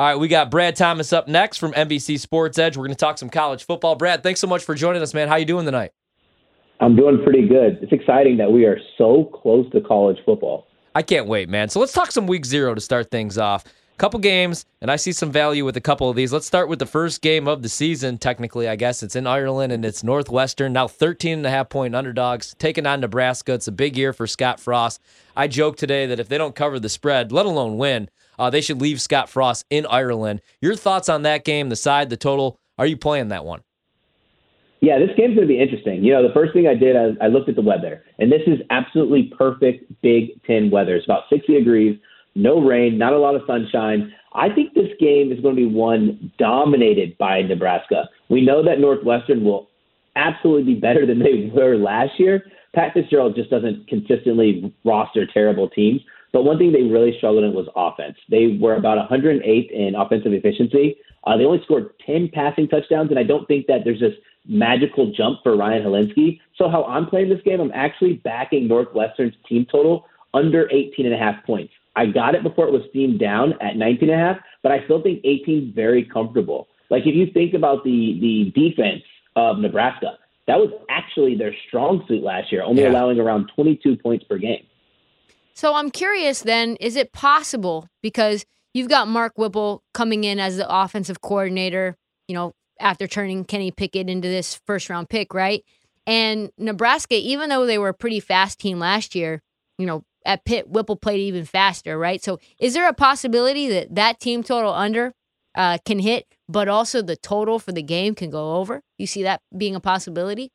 All right, we got Brad Thomas up next from NBC Sports Edge. We're going to talk some college football. Brad, thanks so much for joining us, man. How you doing tonight? I'm doing pretty good. It's exciting that we are so close to college football. I can't wait, man. So let's talk some week zero to start things off. Couple games, and I see some value with a couple of these. Let's start with the first game of the season. Technically, I guess it's in Ireland and it's Northwestern. Now 13 and a half point underdogs taking on Nebraska. It's a big year for Scott Frost. I joked today that if they don't cover the spread, let alone win, uh, they should leave Scott Frost in Ireland. Your thoughts on that game, the side, the total? Are you playing that one? Yeah, this game's going to be interesting. You know, the first thing I did, I, I looked at the weather, and this is absolutely perfect Big Ten weather. It's about 60 degrees, no rain, not a lot of sunshine. I think this game is going to be one dominated by Nebraska. We know that Northwestern will absolutely be better than they were last year. Pat Fitzgerald just doesn't consistently roster terrible teams. But one thing they really struggled in was offense. They were about 108th in offensive efficiency. Uh, they only scored 10 passing touchdowns, and I don't think that there's this magical jump for Ryan Hilinski. So how I'm playing this game, I'm actually backing Northwestern's team total under 18 and a half points. I got it before it was steamed down at 19 and a half, but I still think 18 is very comfortable. Like if you think about the the defense of Nebraska, that was actually their strong suit last year, only yeah. allowing around 22 points per game. So I'm curious then, is it possible because you've got Mark Whipple coming in as the offensive coordinator, you know, after turning Kenny Pickett into this first round pick, right? And Nebraska, even though they were a pretty fast team last year, you know, at Pitt, Whipple played even faster, right? So is there a possibility that that team total under uh, can hit, but also the total for the game can go over? You see that being a possibility?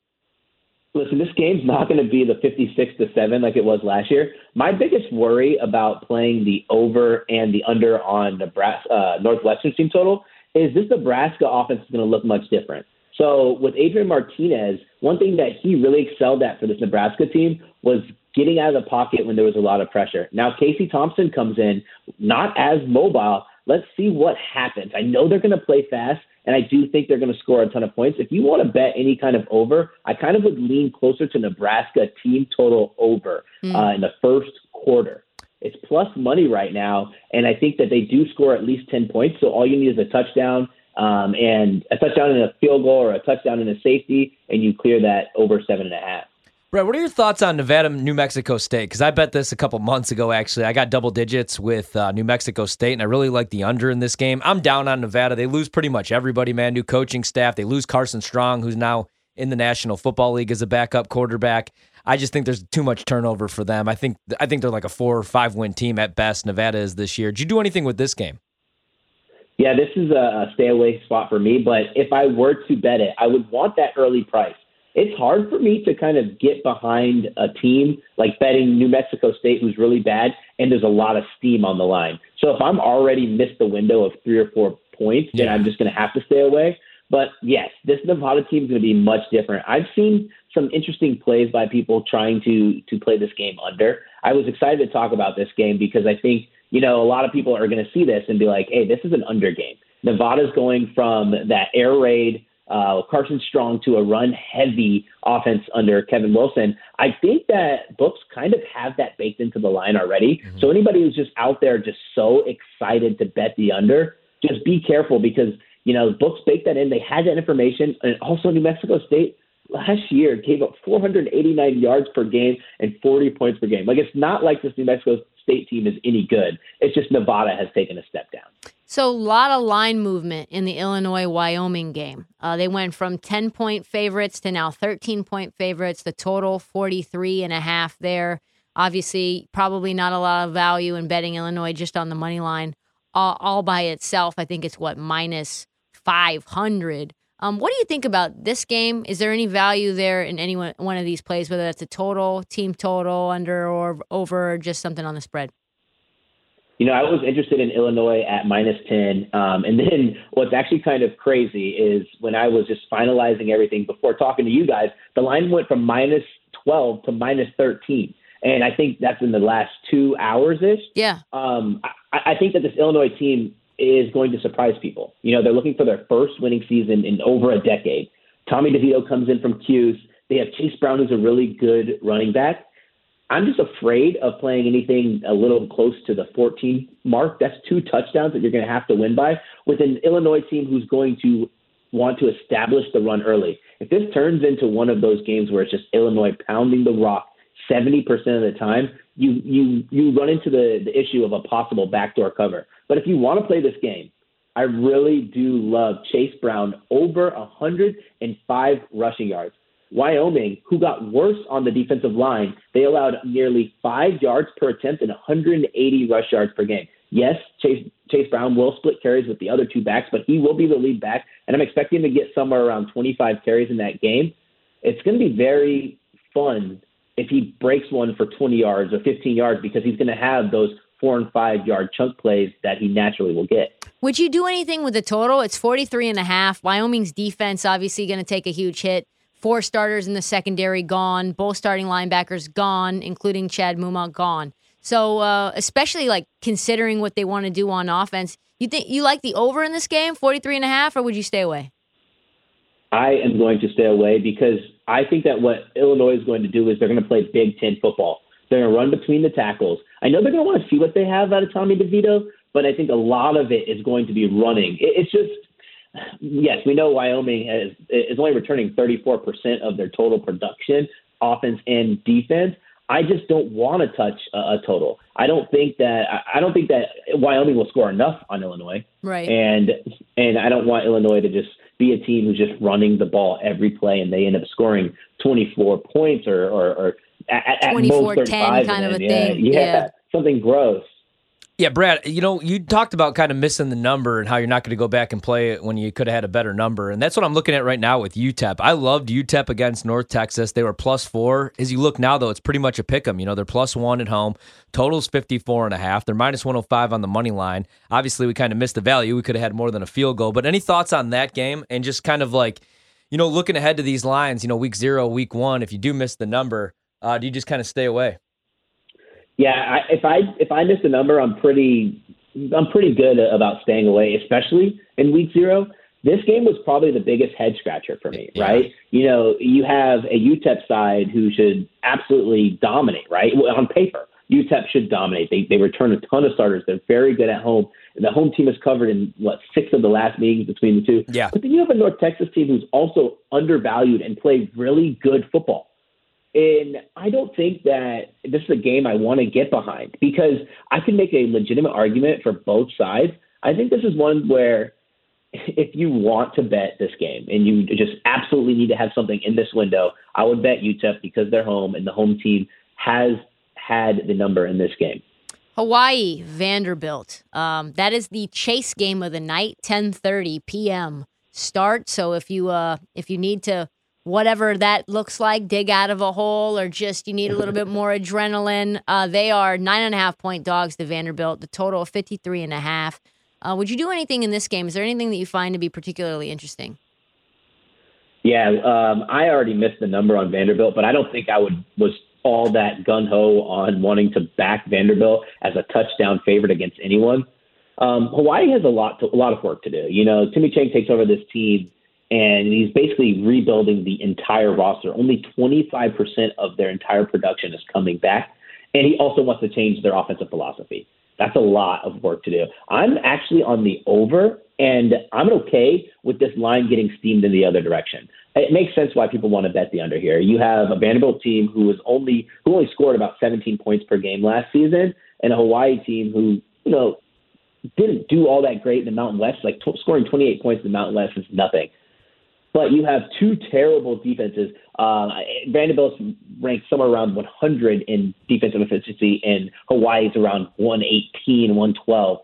Listen, this game's not going to be the 56 to 7 like it was last year. My biggest worry about playing the over and the under on Nebraska uh, Northwestern team total is this Nebraska offense is going to look much different. So with Adrian Martinez, one thing that he really excelled at for this Nebraska team was getting out of the pocket when there was a lot of pressure. Now Casey Thompson comes in, not as mobile. Let's see what happens. I know they're going to play fast, and I do think they're going to score a ton of points. If you want to bet any kind of over, I kind of would lean closer to Nebraska team total over mm. uh, in the first quarter. It's plus money right now, and I think that they do score at least 10 points. So all you need is a touchdown um, and a touchdown and a field goal or a touchdown and a safety, and you clear that over seven and a half. Brett, what are your thoughts on Nevada, New Mexico State? Because I bet this a couple months ago, actually. I got double digits with uh, New Mexico State, and I really like the under in this game. I'm down on Nevada. They lose pretty much everybody, man. New coaching staff. They lose Carson Strong, who's now in the National Football League as a backup quarterback. I just think there's too much turnover for them. I think I think they're like a four or five win team at best. Nevada is this year. Did you do anything with this game? Yeah, this is a stay away spot for me. But if I were to bet it, I would want that early price it's hard for me to kind of get behind a team like betting New Mexico State, who's really bad, and there's a lot of steam on the line. So if I'm already missed the window of three or four points, yeah. then I'm just going to have to stay away. But yes, this Nevada team is going to be much different. I've seen some interesting plays by people trying to to play this game under. I was excited to talk about this game because I think you know a lot of people are going to see this and be like, "Hey, this is an under game." Nevada's going from that air raid uh, Carson Strong to a run heavy offense under Kevin Wilson. I think that books kind of have that baked into the line already. Mm-hmm. So anybody who's just out there just so excited to bet the under, just be careful because you know books baked that in. They had that information, and also New Mexico State last year gave up 489 yards per game and 40 points per game. Like it's not like this New Mexico State team is any good. It's just Nevada has taken a step down. So, a lot of line movement in the Illinois Wyoming game. Uh, they went from 10 point favorites to now 13 point favorites. The total 43 and a half there. Obviously, probably not a lot of value in betting Illinois just on the money line all, all by itself. I think it's what minus 500. Um, what do you think about this game? Is there any value there in any one, of these plays, whether that's a total, team total, under or over, or just something on the spread? You know, I was interested in Illinois at minus 10. Um, and then what's actually kind of crazy is when I was just finalizing everything before talking to you guys, the line went from minus 12 to minus 13. And I think that's in the last two hours ish. Yeah. Um, I, I think that this Illinois team is going to surprise people. You know, they're looking for their first winning season in over a decade. Tommy DeVito comes in from Cuse. They have Chase Brown, who's a really good running back I'm just afraid of playing anything a little close to the 14 mark. That's two touchdowns that you're going to have to win by with an Illinois team who's going to want to establish the run early. If this turns into one of those games where it's just Illinois pounding the rock 70% of the time, you you you run into the, the issue of a possible backdoor cover. But if you want to play this game, I really do love Chase Brown over 105 rushing yards. Wyoming, who got worse on the defensive line, they allowed nearly five yards per attempt and 180 rush yards per game. Yes, Chase Chase Brown will split carries with the other two backs, but he will be the lead back, and I'm expecting to get somewhere around 25 carries in that game. It's going to be very fun if he breaks one for 20 yards or 15 yards because he's going to have those four and five yard chunk plays that he naturally will get. Would you do anything with the total? It's 43 and a half. Wyoming's defense obviously going to take a huge hit. Four starters in the secondary gone, both starting linebackers gone, including Chad Muma gone. So, uh, especially like considering what they want to do on offense, you think you like the over in this game, 43 and a half, or would you stay away? I am going to stay away because I think that what Illinois is going to do is they're going to play Big Ten football. They're going to run between the tackles. I know they're going to want to see what they have out of Tommy DeVito, but I think a lot of it is going to be running. It's just, yes, we know Wyoming has, is only returning 34% of their total production, offense and defense. I just don't want to touch a, a total. I don't think that I don't think that Wyoming will score enough on Illinois. Right. And and I don't want Illinois to just be a team who's just running the ball every play and they end up scoring 24 points or or, or at, at 24 10 kind of a yeah, thing. Yeah, yeah. Something gross. Yeah, Brad, you know, you talked about kind of missing the number and how you're not going to go back and play it when you could have had a better number. And that's what I'm looking at right now with UTEP. I loved UTEP against North Texas. They were plus four. As you look now, though, it's pretty much a pick 'em. You know, they're plus one at home. Total's 54 and a half. They're minus 105 on the money line. Obviously, we kind of missed the value. We could have had more than a field goal. But any thoughts on that game and just kind of like, you know, looking ahead to these lines, you know, week zero, week one, if you do miss the number, uh, do you just kind of stay away? Yeah, I, if I if I miss a number, I'm pretty I'm pretty good about staying away, especially in week zero. This game was probably the biggest head scratcher for me, yeah. right? You know, you have a UTEP side who should absolutely dominate, right? On paper, UTEP should dominate. They they return a ton of starters. They're very good at home. And the home team is covered in what six of the last meetings between the two. Yeah. But then you have a North Texas team who's also undervalued and play really good football. And I don't think that this is a game I want to get behind because I can make a legitimate argument for both sides. I think this is one where if you want to bet this game and you just absolutely need to have something in this window, I would bet UTEP because they're home and the home team has had the number in this game. Hawaii Vanderbilt. Um, that is the chase game of the night, 10:30 p.m. start. So if you uh, if you need to whatever that looks like, dig out of a hole, or just you need a little bit more adrenaline. Uh, they are nine and a half point dogs to Vanderbilt, the total of 53 and a half. Uh, would you do anything in this game? Is there anything that you find to be particularly interesting? Yeah, um, I already missed the number on Vanderbilt, but I don't think I would was all that gun ho on wanting to back Vanderbilt as a touchdown favorite against anyone. Um, Hawaii has a lot to, a lot of work to do. You know, Timmy Chang takes over this team and he's basically rebuilding the entire roster. Only 25% of their entire production is coming back, and he also wants to change their offensive philosophy. That's a lot of work to do. I'm actually on the over, and I'm okay with this line getting steamed in the other direction. It makes sense why people want to bet the under here. You have a Vanderbilt team who was only who only scored about 17 points per game last season, and a Hawaii team who you know didn't do all that great in the Mountain West. Like t- scoring 28 points in the Mountain West is nothing. But you have two terrible defenses. Uh, Vanderbilt's ranked somewhere around 100 in defensive efficiency, and Hawaii's around 118, 112.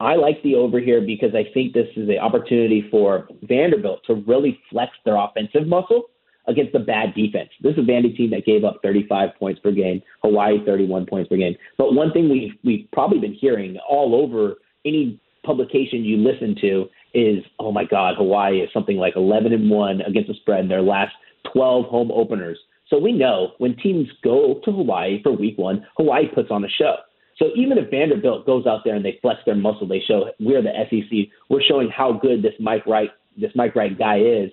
I like the over here because I think this is an opportunity for Vanderbilt to really flex their offensive muscle against the bad defense. This is a Vandy team that gave up 35 points per game, Hawaii 31 points per game. But one thing we've, we've probably been hearing all over any publication you listen to is, oh my God, Hawaii is something like 11 and 1 against the spread in their last 12 home openers. So we know when teams go to Hawaii for week one, Hawaii puts on a show. So even if Vanderbilt goes out there and they flex their muscle, they show we're the SEC, we're showing how good this Mike Wright, this Mike Wright guy is.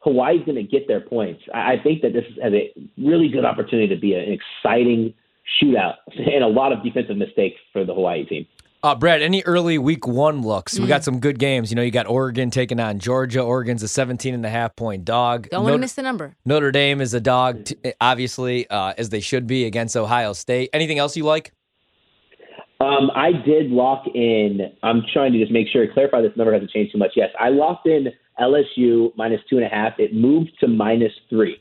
Hawaii's going to get their points. I think that this is a really good opportunity to be an exciting shootout and a lot of defensive mistakes for the Hawaii team. Uh, Brad, any early week one looks? Mm. We got some good games. You know, you got Oregon taking on Georgia. Oregon's a 17 and a half point dog. Don't want to miss the number. Notre Dame is a dog, t- obviously, uh, as they should be against Ohio State. Anything else you like? Um, I did lock in. I'm trying to just make sure to clarify this number hasn't changed too much. Yes, I locked in LSU minus two and a half. It moved to minus three.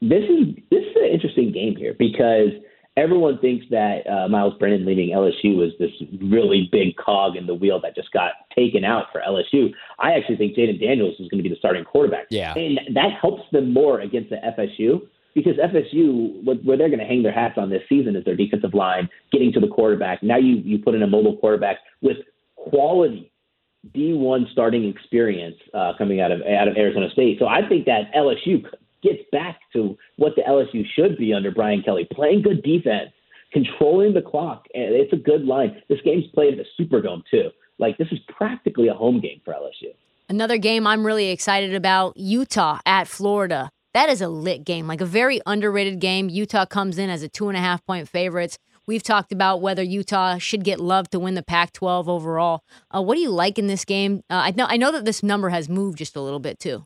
This is this is an interesting game here because everyone thinks that uh, Myles Brennan leaving LSU was this really big cog in the wheel that just got taken out for LSU. I actually think Jayden Daniels is going to be the starting quarterback. Yeah. and that helps them more against the FSU because FSU, what, where they're going to hang their hats on this season is their defensive line, getting to the quarterback. Now you you put in a mobile quarterback with quality D1 starting experience uh, coming out of out of Arizona State. So I think that LSU gets back to what the LSU should be under Brian Kelly, playing good defense, controlling the clock, and it's a good line. This game's played at the Superdome too. Like this is practically a home game for LSU. Another game I'm really excited about Utah at Florida. That is a lit game, like a very underrated game. Utah comes in as a two and a half point favorites. We've talked about whether Utah should get love to win the Pac 12 overall. Uh, what do you like in this game? Uh, I, know, I know that this number has moved just a little bit too.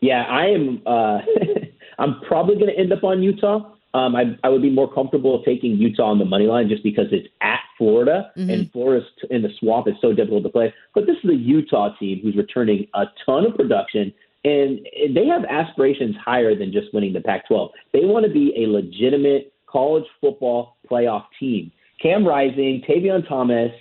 Yeah, I am. Uh, I'm probably going to end up on Utah. Um, I, I would be more comfortable taking Utah on the money line just because it's at Florida Mhm. and Florida in the swamp is so difficult to play. But this is a Utah team who's returning a ton of production and they have aspirations higher than just winning the Pac-12. They want to be a legitimate college football playoff team. Cam Rising, Tavion Thomas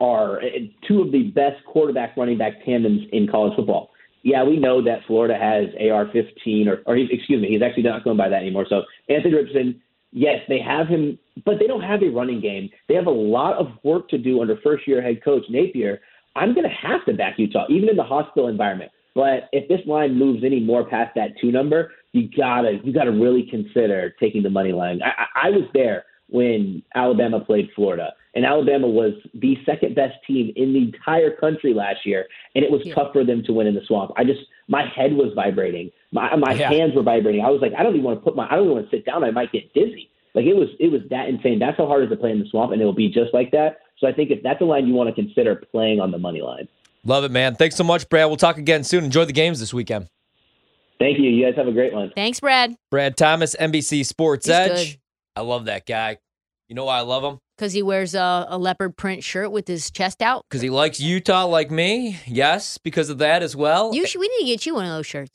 are uh, two of the best quarterback running back tandems in college football. Yeah, we know that Florida has AR-15, or, or he, excuse me, he's actually not going by that anymore. So Anthony Richardson, yes, they have him, but they don't have a running game. They have a lot of work to do under first-year head coach Napier. I'm going to have to back Utah, even in the hostile environment. But if this line moves any more past that two number, you gotta you gotta really consider taking the money line. I, I I was there when Alabama played Florida, and Alabama was the second best team in the entire country last year, and it was Yeah. tough for them to win in the swamp. I just my head was vibrating, my my Yeah. hands were vibrating. I was like, I don't even want to put my I don't even want to sit down. I might get dizzy. Like it was it was that insane. That's how hard it is to play in the swamp, and it will be just like that. So I think if that's a line you want to consider playing on the money line. Love it, man. Thanks so much, Brad. We'll talk again soon. Enjoy the games this weekend. Thank you. You guys have a great one. Thanks, Brad, Brad Thomas, NBC Sports He's Edge. good. I love that guy. You know why I love him? Because he wears a, a leopard print shirt with his chest out. Because he likes Utah like me. Yes, because of that as well. You should, we need to get you one of those shirts.